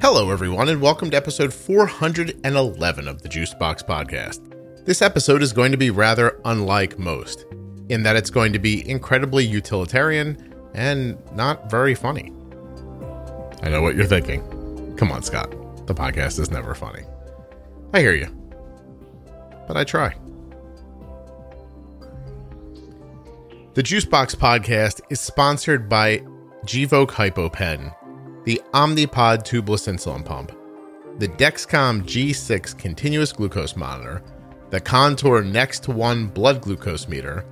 Hello, everyone, and welcome to episode 411 of the Juicebox Podcast. This episode is going to be rather unlike most, in that it's going to be incredibly utilitarian and not very funny. I know what you're thinking. Come on, Scott. The podcast is never funny. I hear you. But I try. The Juicebox Podcast is sponsored by Gvoke HypoPen the Omnipod tubeless insulin pump, the Dexcom G6 continuous glucose monitor, the Contour Next One blood glucose meter,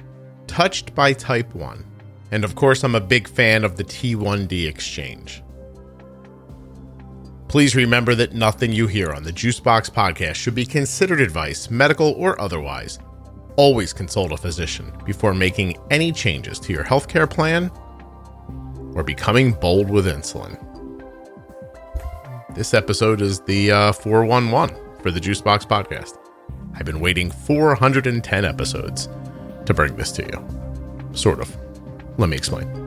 Touched by Type 1, and of course, I'm a big fan of the T1D exchange. Please remember that nothing you hear on the Juicebox podcast should be considered advice, medical or otherwise. Always consult a physician before making any changes to your healthcare plan or becoming bold with insulin. This episode is the uh, 411 for the Juicebox podcast. I've been waiting 410 episodes to bring this to you. Sort of. Let me explain.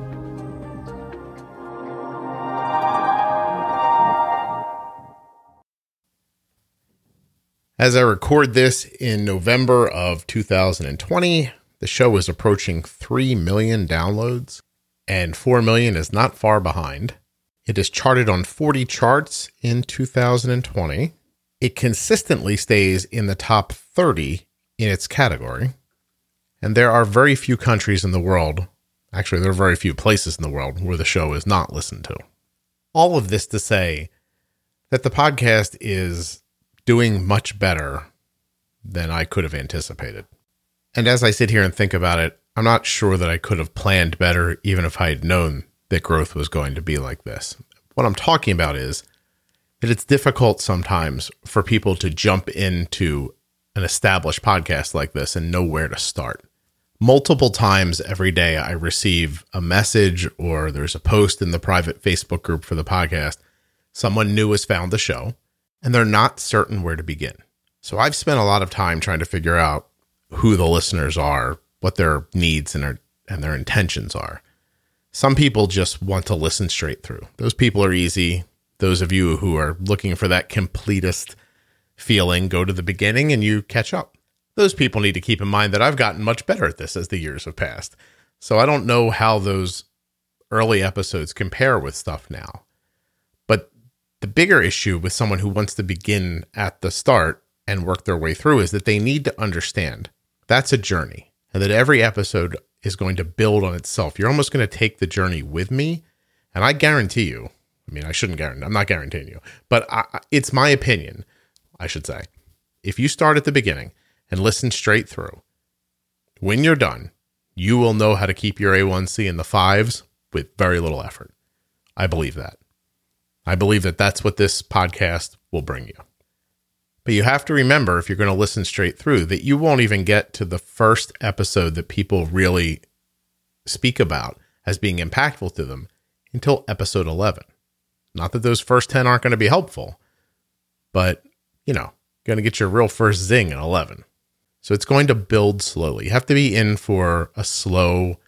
As I record this in November of 2020, the show is approaching 3 million downloads, and 4 million is not far behind. It is charted on 40 charts in 2020. It consistently stays in the top 30 in its category. And there are very few countries in the world, actually, there are very few places in the world where the show is not listened to. All of this to say that the podcast is doing much better than I could have anticipated. And as I sit here and think about it, I'm not sure that I could have planned better even if I had known that growth was going to be like this. What I'm talking about is that it's difficult sometimes for people to jump into an established podcast like this and know where to start. Multiple times every day, I receive a message or there's a post in the private Facebook group for the podcast. Someone new has found the show and they're not certain where to begin. So I've spent a lot of time trying to figure out who the listeners are, what their needs and their, and their intentions are. Some people just want to listen straight through. Those people are easy. Those of you who are looking for that completest feeling, go to the beginning and you catch up. Those people need to keep in mind that I've gotten much better at this as the years have passed. So I don't know how those early episodes compare with stuff now. The bigger issue with someone who wants to begin at the start and work their way through is that they need to understand that's a journey and that every episode is going to build on itself. You're almost going to take the journey with me. And I guarantee you, I mean, I shouldn't guarantee, I'm not guaranteeing you, but I, it's my opinion, I should say. If you start at the beginning and listen straight through, when you're done, you will know how to keep your A1C in the fives with very little effort. I believe that. I believe that that's what this podcast will bring you. But you have to remember, if you're going to listen straight through, that you won't even get to the first episode that people really speak about as being impactful to them until episode 11. Not that those first 10 aren't going to be helpful, but, you know, going to get your real first zing at 11. So it's going to build slowly. You have to be in for a slow,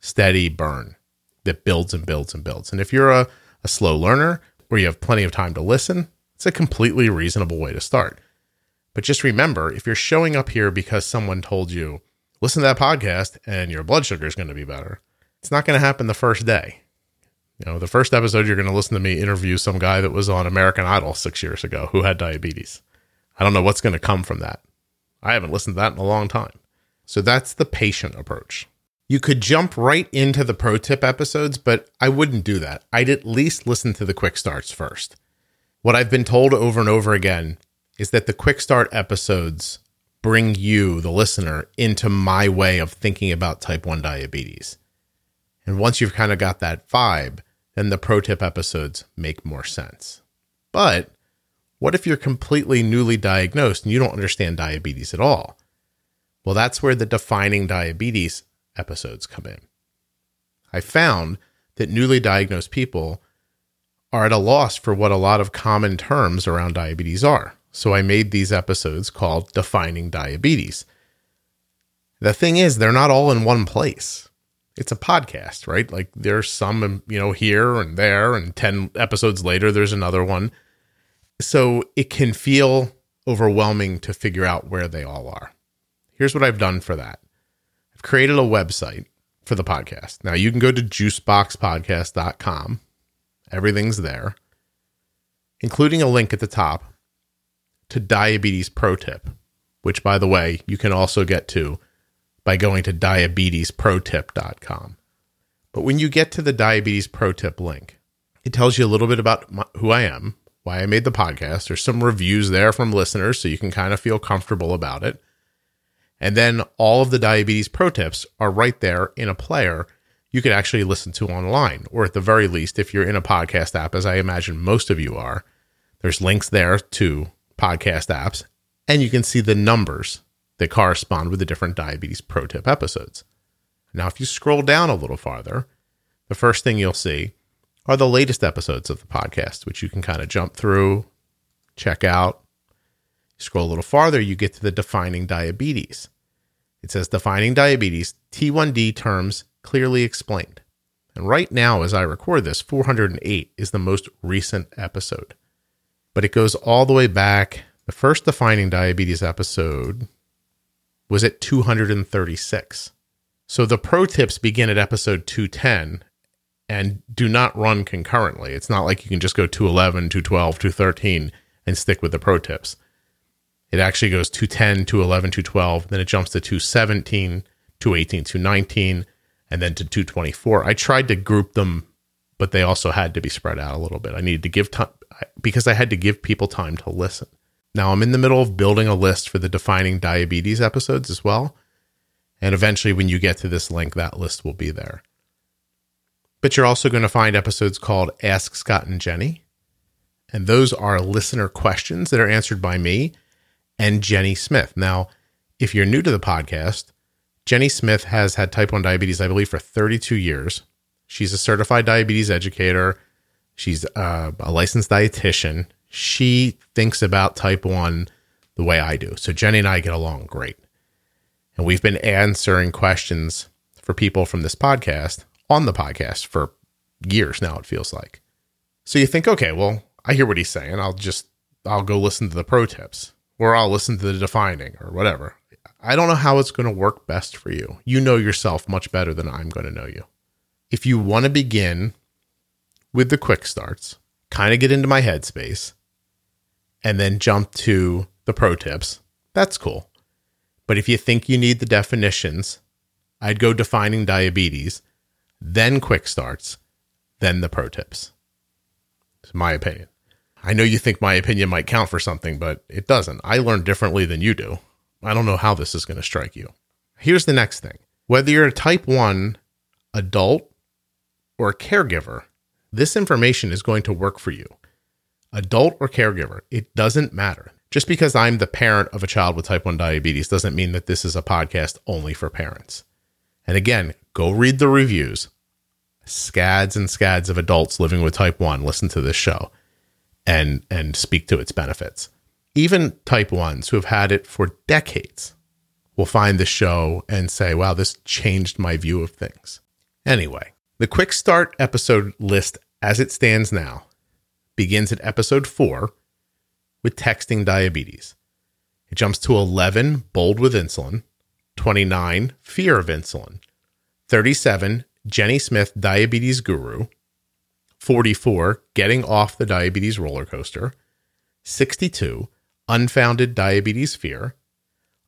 steady burn that builds and builds and builds. And if you're a, a slow learner or you have plenty of time to listen, it's a completely reasonable way to start. But just remember if you're showing up here because someone told you, listen to that podcast and your blood sugar is going to be better, it's not going to happen the first day. You know, the first episode, you're going to listen to me interview some guy that was on American Idol six years ago who had diabetes. I don't know what's going to come from that. I haven't listened to that in a long time. So that's the patient approach. You could jump right into the pro tip episodes, but I wouldn't do that. I'd at least listen to the quick starts first. What I've been told over and over again is that the quick start episodes bring you, the listener, into my way of thinking about type 1 diabetes. And once you've kind of got that vibe, then the pro tip episodes make more sense. But what if you're completely newly diagnosed and you don't understand diabetes at all? Well, that's where the defining diabetes episodes come in. I found that newly diagnosed people are at a loss for what a lot of common terms around diabetes are. So I made these episodes called Defining Diabetes. The thing is, they're not all in one place. It's a podcast, right? Like there's some, you know, here and there, and 10 episodes later, there's another one. So it can feel overwhelming to figure out where they all are. Here's what I've done for that created a website for the podcast. Now you can go to juiceboxpodcast.com, everything's there, including a link at the top to Diabetes Pro Tip, which, by the way, you can also get to by going to diabetesprotip.com. But when you get to the Diabetes Pro Tip link, it tells you a little bit about my, who I am, why I made the podcast. There's some reviews there from listeners, so you can kind of feel comfortable about it. And then all of the Diabetes Pro Tips are right there in a player you could actually listen to online, or at the very least, if you're in a podcast app, as I imagine most of you are, there's links there to podcast apps, and you can see the numbers that correspond with the different diabetes pro tip episodes. Now, if you scroll down a little farther, the first thing you'll see are the latest episodes of the podcast, which you can kind of jump through, check out. Scroll a little farther, you get to the defining diabetes. It says defining diabetes, T1D terms clearly explained. And right now, as I record this, 408 is the most recent episode. But it goes all the way back. The first defining diabetes episode was at 236. So the pro tips begin at episode 210 and do not run concurrently. It's not like you can just go 211, 212, 213 and stick with the pro tips. It actually goes 210, 211, 212, then it jumps to 217, 218, 219, and then to 224. I tried to group them, but they also had to be spread out a little bit. I needed to give time because I had to give people time to listen. Now I'm in the middle of building a list for the defining diabetes episodes as well. And eventually, when you get to this link, that list will be there. But you're also going to find episodes called Ask Scott and Jenny. And those are listener questions that are answered by me and Jenny Smith. Now, if you're new to the podcast, Jenny Smith has had type 1 diabetes, I believe, for 32 years. She's a certified diabetes educator. She's uh, a licensed dietitian. She thinks about type 1 the way I do. So Jenny and I get along great. And we've been answering questions for people from this podcast on the podcast for years now, it feels like. So you think, okay, well, I hear what he's saying. I'll just, I'll go listen to the pro tips or I'll listen to the defining or whatever. I don't know how it's going to work best for you. You know yourself much better than I'm going to know you. If you want to begin with the quick starts, kind of get into my headspace, and then jump to the pro tips, that's cool. But if you think you need the definitions, I'd go defining diabetes, then quick starts, then the pro tips. It's my opinion. I know you think my opinion might count for something, but it doesn't. I learn differently than you do. I don't know how this is going to strike you. Here's the next thing whether you're a type 1 adult or a caregiver, this information is going to work for you. Adult or caregiver, it doesn't matter. Just because I'm the parent of a child with type 1 diabetes doesn't mean that this is a podcast only for parents. And again, go read the reviews. Scads and scads of adults living with type 1 listen to this show and and speak to its benefits. Even type 1s who have had it for decades will find the show and say, "Wow, this changed my view of things." Anyway, the quick start episode list as it stands now begins at episode 4 with texting diabetes. It jumps to 11 bold with insulin, 29 fear of insulin, 37 Jenny Smith diabetes guru, 44 getting off the diabetes roller coaster, 62 unfounded diabetes fear,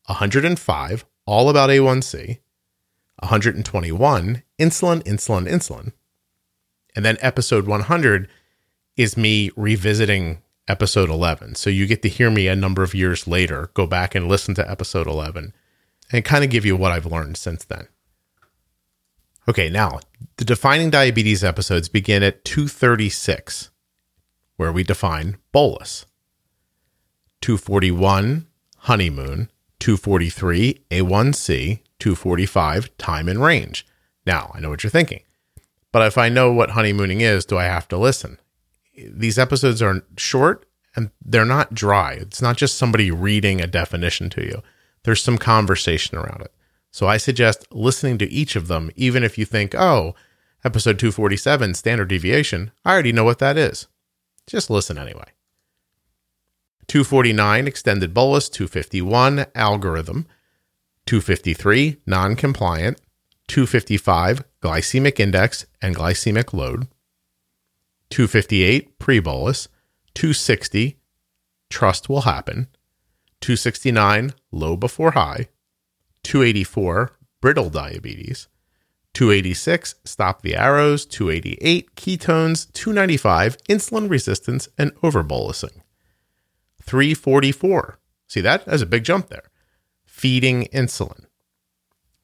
105 all about A1C, 121 insulin insulin insulin. And then episode 100 is me revisiting episode 11. So you get to hear me a number of years later go back and listen to episode 11 and kind of give you what I've learned since then. Okay, now the defining diabetes episodes begin at 236, where we define bolus. 241, honeymoon. 243, A1C. 245, time in range. Now, I know what you're thinking. But if I know what honeymooning is, do I have to listen? These episodes are short and they're not dry. It's not just somebody reading a definition to you, there's some conversation around it. So I suggest listening to each of them, even if you think, oh, episode 247, standard deviation, I already know what that is. Just listen anyway. 249, extended bolus, 251, algorithm, 253, non compliant, 255, glycemic index and glycemic load, 258, pre bolus, 260, trust will happen, 269, low before high, 284, brittle diabetes, 286, stop the arrows, 288, ketones, 295, insulin resistance, and overbolusing. 344, see that? That's a big jump there. Feeding insulin.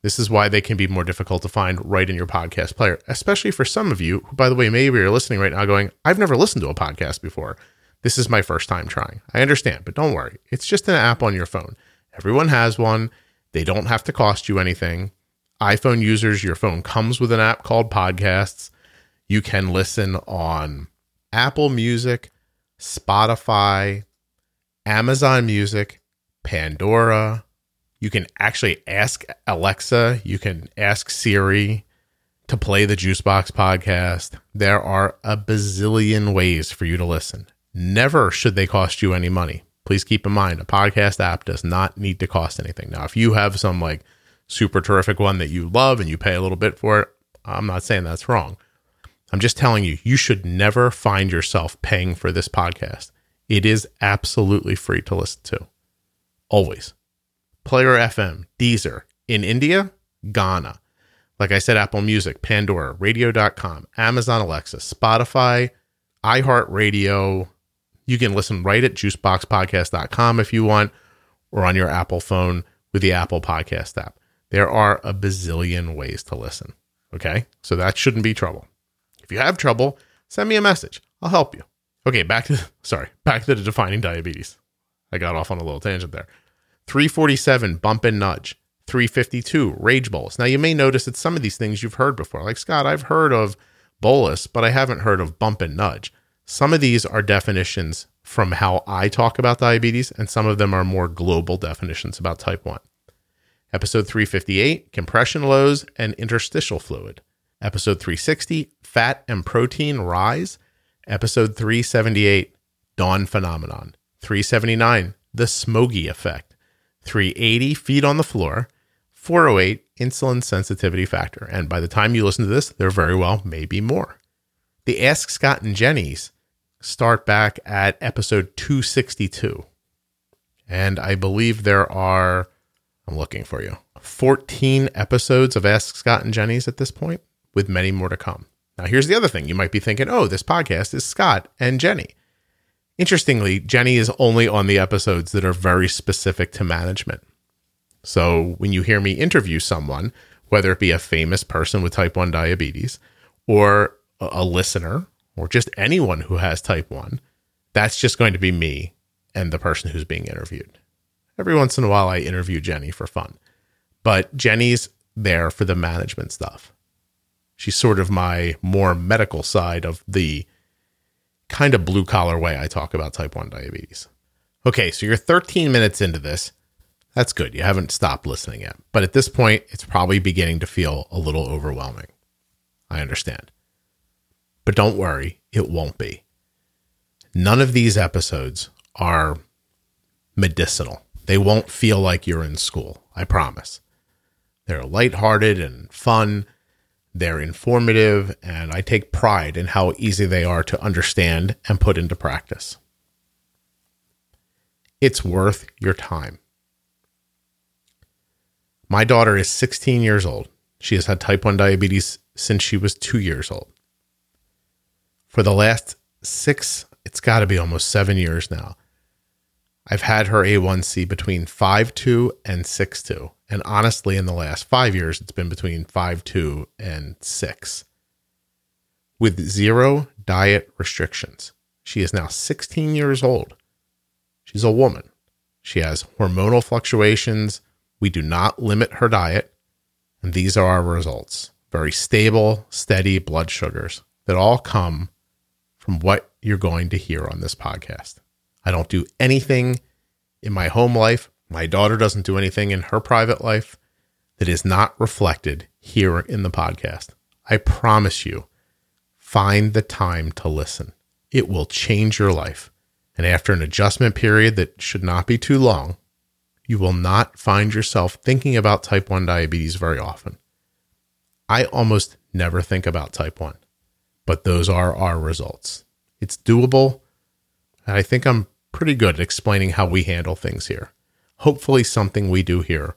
This is why they can be more difficult to find right in your podcast player, especially for some of you who, by the way, maybe you're listening right now going, I've never listened to a podcast before. This is my first time trying. I understand, but don't worry. It's just an app on your phone. Everyone has one. They don't have to cost you anything. iPhone users, your phone comes with an app called Podcasts. You can listen on Apple Music, Spotify, Amazon Music, Pandora. You can actually ask Alexa, you can ask Siri to play the Juicebox podcast. There are a bazillion ways for you to listen. Never should they cost you any money. Please keep in mind a podcast app does not need to cost anything. Now, if you have some like super terrific one that you love and you pay a little bit for it, I'm not saying that's wrong. I'm just telling you, you should never find yourself paying for this podcast. It is absolutely free to listen to. Always. Player FM, Deezer. In India, Gaana. Like I said, Apple Music, Pandora, Radio.com, Amazon Alexa, Spotify, iHeartRadio. You can listen right at juiceboxpodcast.com if you want, or on your Apple phone with the Apple Podcast app. There are a bazillion ways to listen. Okay. So that shouldn't be trouble. If you have trouble, send me a message. I'll help you. Okay. Back to, sorry, back to the defining diabetes. I got off on a little tangent there. 347, bump and nudge. 352, rage bolus. Now, you may notice that some of these things you've heard before. Like, Scott, I've heard of bolus, but I haven't heard of bump and nudge. Some of these are definitions from how I talk about diabetes, and some of them are more global definitions about type 1. Episode 358, compression lows and interstitial fluid. Episode 360, fat and protein rise. Episode 378, dawn phenomenon. 379, the Somogyi effect. 380, feet on the floor. 408, insulin sensitivity factor. And by the time you listen to this, there very well may be more. The Ask Scott and Jenny's start back at episode 262. And I believe there are, I'm looking for you, 14 episodes of Ask Scott and Jenny's at this point, with many more to come. Now, here's the other thing. You might be thinking, oh, this podcast is Scott and Jenny. Interestingly, Jenny is only on the episodes that are very specific to management. So when you hear me interview someone, whether it be a famous person with type 1 diabetes or a listener or just anyone who has type 1, that's just going to be me and the person who's being interviewed. Every once in a while, I interview Jenny for fun, but Jenny's there for the management stuff. She's sort of my more medical side of the kind of blue collar way I talk about type 1 diabetes. Okay, so you're 13 minutes into this. That's good. You haven't stopped listening yet. But at this point, it's probably beginning to feel a little overwhelming. I understand. But don't worry, it won't be. None of these episodes are medicinal. They won't feel like you're in school. I promise. They're lighthearted and fun. They're informative, and I take pride in how easy they are to understand and put into practice. It's worth your time. My daughter is 16 years old. She has had type 1 diabetes since she was two years old for the last six, it's got to be almost seven years now. I've had her A1C between 5.2 and 6.2. And honestly, in the last five years, it's been between 5.2 and 6 with zero diet restrictions. She is now 16 years old. She's a woman. She has hormonal fluctuations. We do not limit her diet. And these are our results very stable, steady blood sugars that all come from what you're going to hear on this podcast. I don't do anything in my home life. My daughter doesn't do anything in her private life that is not reflected here in the podcast. I promise you, find the time to listen. It will change your life. And after an adjustment period that should not be too long, you will not find yourself thinking about type 1 diabetes very often. I almost never think about type 1, but those are our results. It's doable. I think I'm pretty good at explaining how we handle things here. Hopefully, something we do here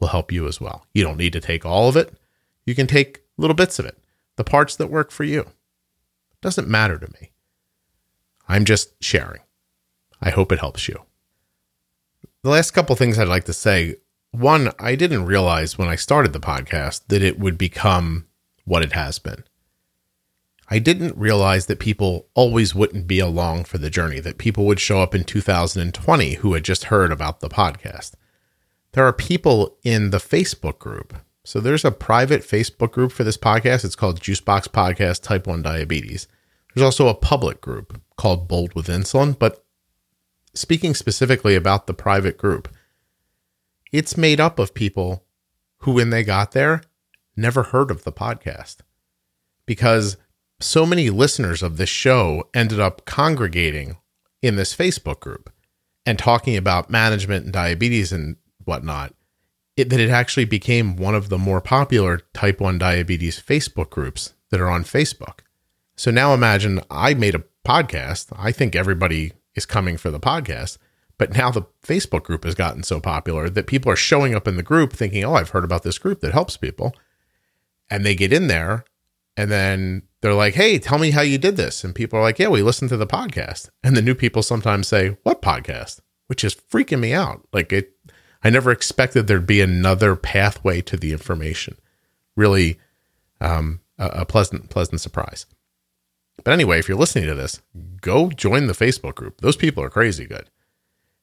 will help you as well. You don't need to take all of it, you can take little bits of it, the parts that work for you. It doesn't matter to me. I'm just sharing. I hope it helps you. The last couple things I'd like to say one, I didn't realize when I started the podcast that it would become what it has been. I didn't realize that people always wouldn't be along for the journey, that people would show up in 2020 who had just heard about the podcast. There are people in the Facebook group. So there's a private Facebook group for this podcast. It's called Juicebox Podcast Type 1 Diabetes. There's also a public group called Bold with Insulin. But speaking specifically about the private group, it's made up of people who, when they got there, never heard of the podcast because so many listeners of this show ended up congregating in this Facebook group and talking about management and diabetes and whatnot, it, that it actually became one of the more popular type 1 diabetes Facebook groups that are on Facebook. So now imagine I made a podcast. I think everybody is coming for the podcast. But now the Facebook group has gotten so popular that people are showing up in the group thinking, oh, I've heard about this group that helps people. And they get in there and then they're like, hey, tell me how you did this. And people are like, yeah, we listened to the podcast. And the new people sometimes say, what podcast? Which is freaking me out. Like it, I never expected there'd be another pathway to the information. Really, um, a, a pleasant, pleasant surprise. But anyway, if you're listening to this, go join the Facebook group. Those people are crazy good.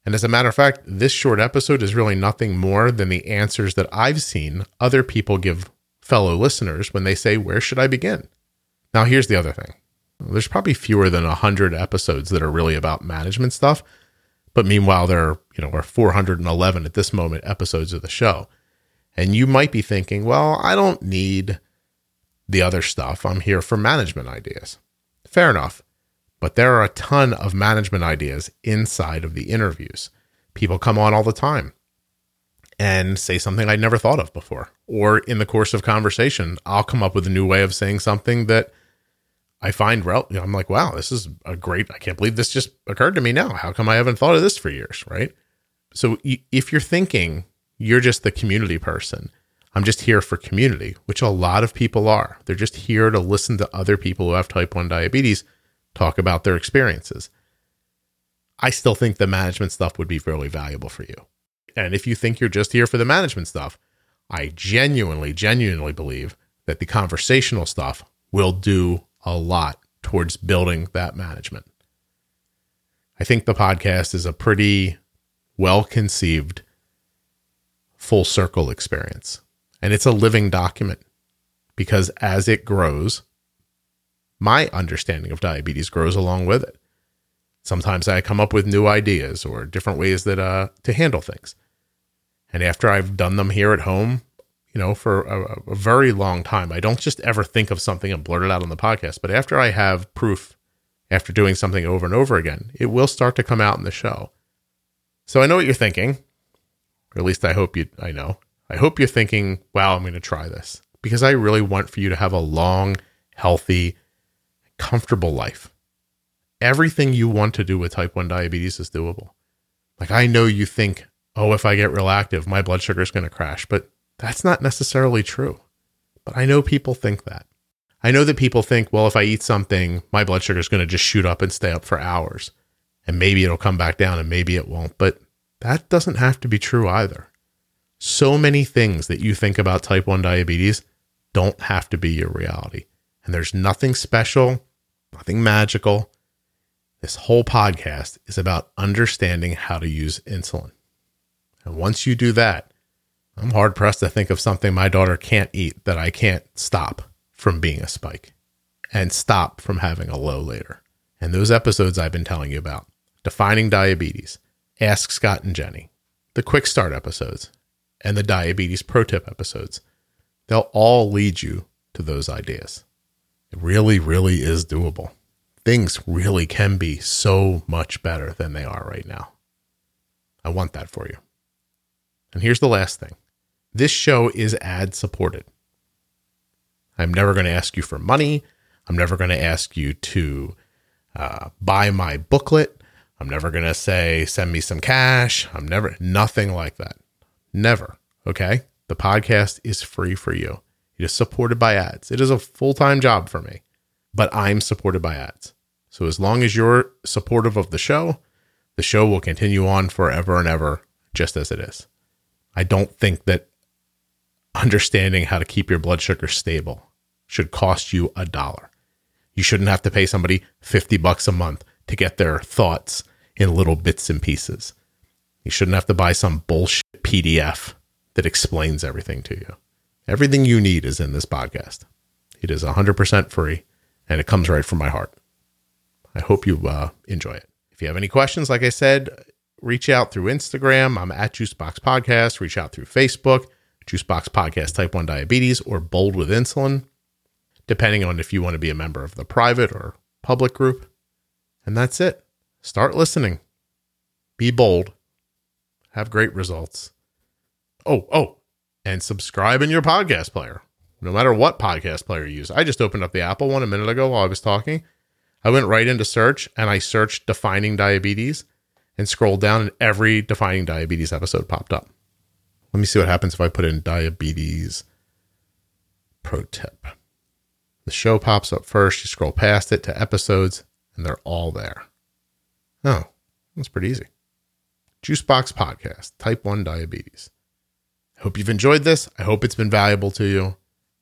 And as a matter of fact, this short episode is really nothing more than the answers that I've seen other people give fellow listeners when they say, Where should I begin? Now, here's the other thing there's probably fewer than 100 episodes that are really about management stuff. But meanwhile, there are, you know, are 411 at this moment episodes of the show. And you might be thinking, well, I don't need the other stuff. I'm here for management ideas. Fair enough. But there are a ton of management ideas inside of the interviews. People come on all the time and say something I'd never thought of before. Or in the course of conversation, I'll come up with a new way of saying something that I find, rel- you know, I'm like, wow, this is a great, I can't believe this just occurred to me now. How come I haven't thought of this for years? Right. So if you're thinking you're just the community person, I'm just here for community, which a lot of people are. They're just here to listen to other people who have type 1 diabetes talk about their experiences. I still think the management stuff would be really valuable for you. And if you think you're just here for the management stuff, I genuinely, genuinely believe that the conversational stuff will do a lot towards building that management. I think the podcast is a pretty well conceived full circle experience. And it's a living document because as it grows, my understanding of diabetes grows along with it. Sometimes I come up with new ideas or different ways that uh, to handle things. And after I've done them here at home, you know, for a, a, very long time, I don't just ever think of something and blurt it out on the podcast. But after I have proof, after doing something over and over again, it will start to come out in the show. So I know what you're thinking, or at least I hope you. I know. I hope you're thinking, "Wow, I'm going to try this," because I really want for you to have a long, healthy, comfortable life. Everything you want to do with type 1 diabetes is doable. Like I know you think oh, if I get real active, my blood sugar is going to crash. But that's not necessarily true. But I know people think that. I know that people think, well, if I eat something, my blood sugar is going to just shoot up and stay up for hours. And maybe it'll come back down and maybe it won't. But that doesn't have to be true either. So many things that you think about type 1 diabetes don't have to be your reality. And there's nothing special, nothing magical. This whole podcast is about understanding how to use insulin. And once you do that, I'm hard pressed to think of something my daughter can't eat that I can't stop from being a spike and stop from having a low later. And those episodes I've been telling you about defining diabetes, Ask Scott and Jenny, the quick start episodes, and the diabetes pro tip episodes. They'll all lead you to those ideas. It really, really is doable. Things really can be so much better than they are right now. I want that for you. And here's the last thing this show is ad supported. I'm never going to ask you for money. I'm never going to ask you to uh, buy my booklet. I'm never going to say, send me some cash. I'm never, nothing like that. Never. Okay. The podcast is free for you. It is supported by ads. It is a full time job for me, but I'm supported by ads. So as long as you're supportive of the show, the show will continue on forever and ever, just as it is. I don't think that understanding how to keep your blood sugar stable should cost you a dollar. You shouldn't have to pay somebody 50 bucks a month to get their thoughts in little bits and pieces. You shouldn't have to buy some bullshit PDF that explains everything to you. Everything you need is in this podcast. It is 100% free and it comes right from my heart. I hope you uh, enjoy it. If you have any questions, like I said, reach out through Instagram. I'm at Juicebox Podcast. Reach out through Facebook, Juicebox Podcast Type 1 Diabetes, or Bold with Insulin, depending on if you want to be a member of the private or public group. And that's it. Start listening. Be bold. Have great results. Oh, oh, and subscribe in your podcast player, no matter what podcast player you use. I just opened up the Apple one a minute ago while I was talking. I went right into search and I searched defining diabetes and scrolled down, and every defining diabetes episode popped up. Let me see what happens if I put in diabetes pro tip. The show pops up first. You scroll past it to episodes, and they're all there. Oh, that's pretty easy. Juicebox Podcast, Type 1 Diabetes. I hope you've enjoyed this. I hope it's been valuable to you.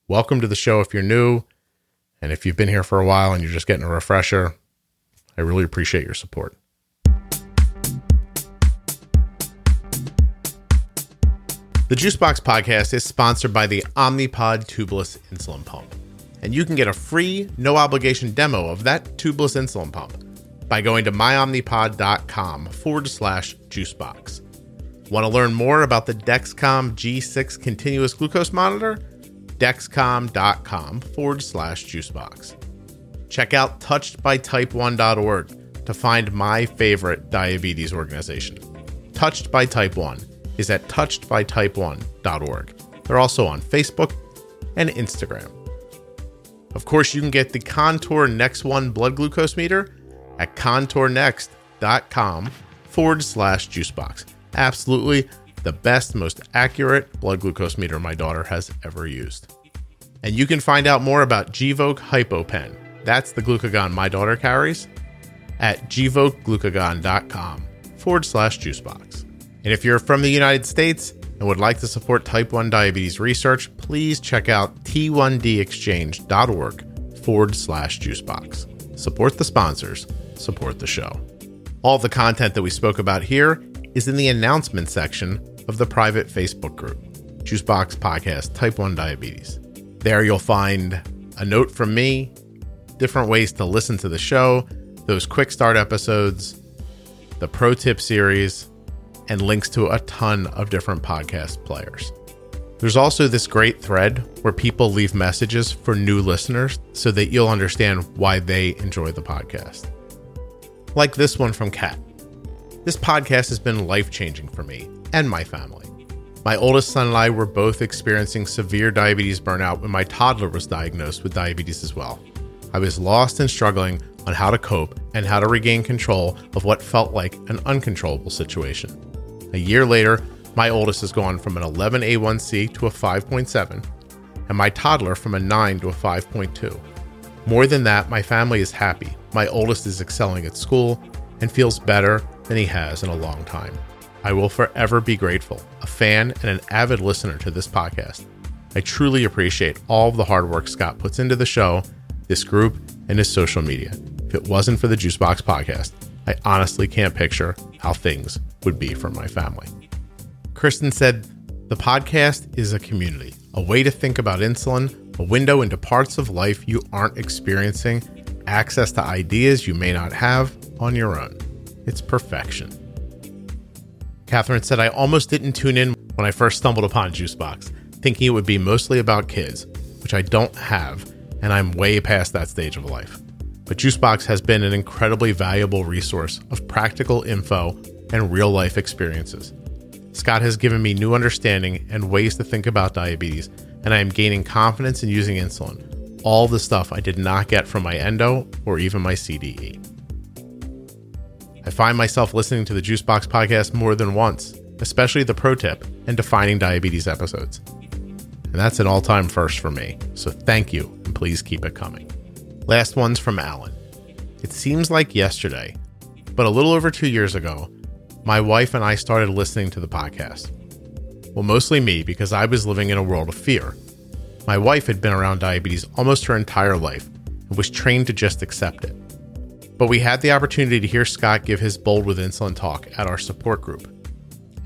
Welcome to the show if you're new. And if you've been here for a while and you're just getting a refresher, I really appreciate your support. The Juicebox podcast is sponsored by the Omnipod tubeless insulin pump. And you can get a free, no obligation demo of that tubeless insulin pump by going to myomnipod.com forward slash juicebox. Want to learn more about the Dexcom G6 continuous glucose monitor? Dexcom.com forward slash juicebox. Check out touchedbytype1.org to find my favorite diabetes organization. Touched by Type 1 is at touchedbytype1.org. They're also on Facebook and Instagram. Of course, you can get the Contour Next One blood glucose meter at contournext.com forward slash juicebox. Absolutely the best, most accurate blood glucose meter my daughter has ever used. And you can find out more about Gvoke HypoPen. That's the glucagon my daughter carries at gvokeglucagon.com forward slash juicebox. And if you're from the United States and would like to support type 1 diabetes research, please check out t1dexchange.org forward slash juicebox. Support the sponsors, support the show. All the content that we spoke about here is in the announcement section of the private Facebook group, Juicebox Podcast Type 1 Diabetes. There you'll find a note from me, different ways to listen to the show, those quick start episodes, the pro tip series, and links to a ton of different podcast players. There's also this great thread where people leave messages for new listeners so that you'll understand why they enjoy the podcast. Like this one from Kat. This podcast has been life changing for me and my family. My oldest son and I were both experiencing severe diabetes burnout when my toddler was diagnosed with diabetes as well. I was lost and struggling on how to cope and how to regain control of what felt like an uncontrollable situation. A year later, my oldest has gone from an 11 A1C to a 5.7, and my toddler from a 9 to a 5.2. More than that, my family is happy. My oldest is excelling at school and feels better than he has in a long time. I will forever be grateful, a fan and an avid listener to this podcast. I truly appreciate all the hard work Scott puts into the show, this group, and his social media. If it wasn't for the Juicebox podcast, I honestly can't picture how things would be for my family. Kristen said, The podcast is a community, a way to think about insulin, a window into parts of life you aren't experiencing, access to ideas you may not have on your own. It's perfection. Catherine said, I almost didn't tune in when I first stumbled upon Juicebox, thinking it would be mostly about kids, which I don't have, and I'm way past that stage of life. But Juicebox has been an incredibly valuable resource of practical info and real life experiences. Scott has given me new understanding and ways to think about diabetes, and I am gaining confidence in using insulin. All the stuff I did not get from my endo or even my CDE. I find myself listening to the Juicebox podcast more than once, especially the pro tip and defining diabetes episodes. And that's an all time first for me, so thank you and please keep it coming. Last one's from Alan. It seems like yesterday, but a little over two years ago, my wife and I started listening to the podcast. Well, mostly me, because I was living in a world of fear. My wife had been around diabetes almost her entire life and was trained to just accept it. But we had the opportunity to hear Scott give his Bold with Insulin talk at our support group.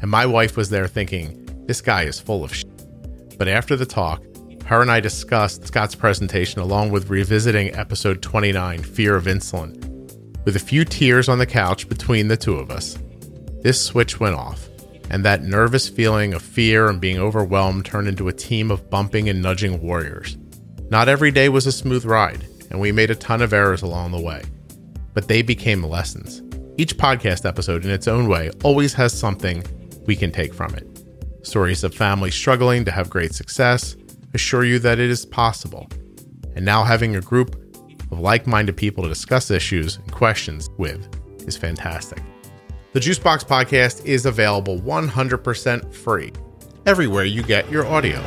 And my wife was there thinking, this guy is full of shit. But after the talk, her and I discussed Scott's presentation along with revisiting episode 29, Fear of Insulin. With a few tears on the couch between the two of us, this switch went off, and that nervous feeling of fear and being overwhelmed turned into a team of bumping and nudging warriors. Not every day was a smooth ride, and we made a ton of errors along the way, but they became lessons. Each podcast episode, in its own way, always has something we can take from it. Stories of families struggling to have great success assure you that it is possible. And now having a group of like minded people to discuss issues and questions with is fantastic. The Juicebox podcast is available 100% free everywhere you get your audio.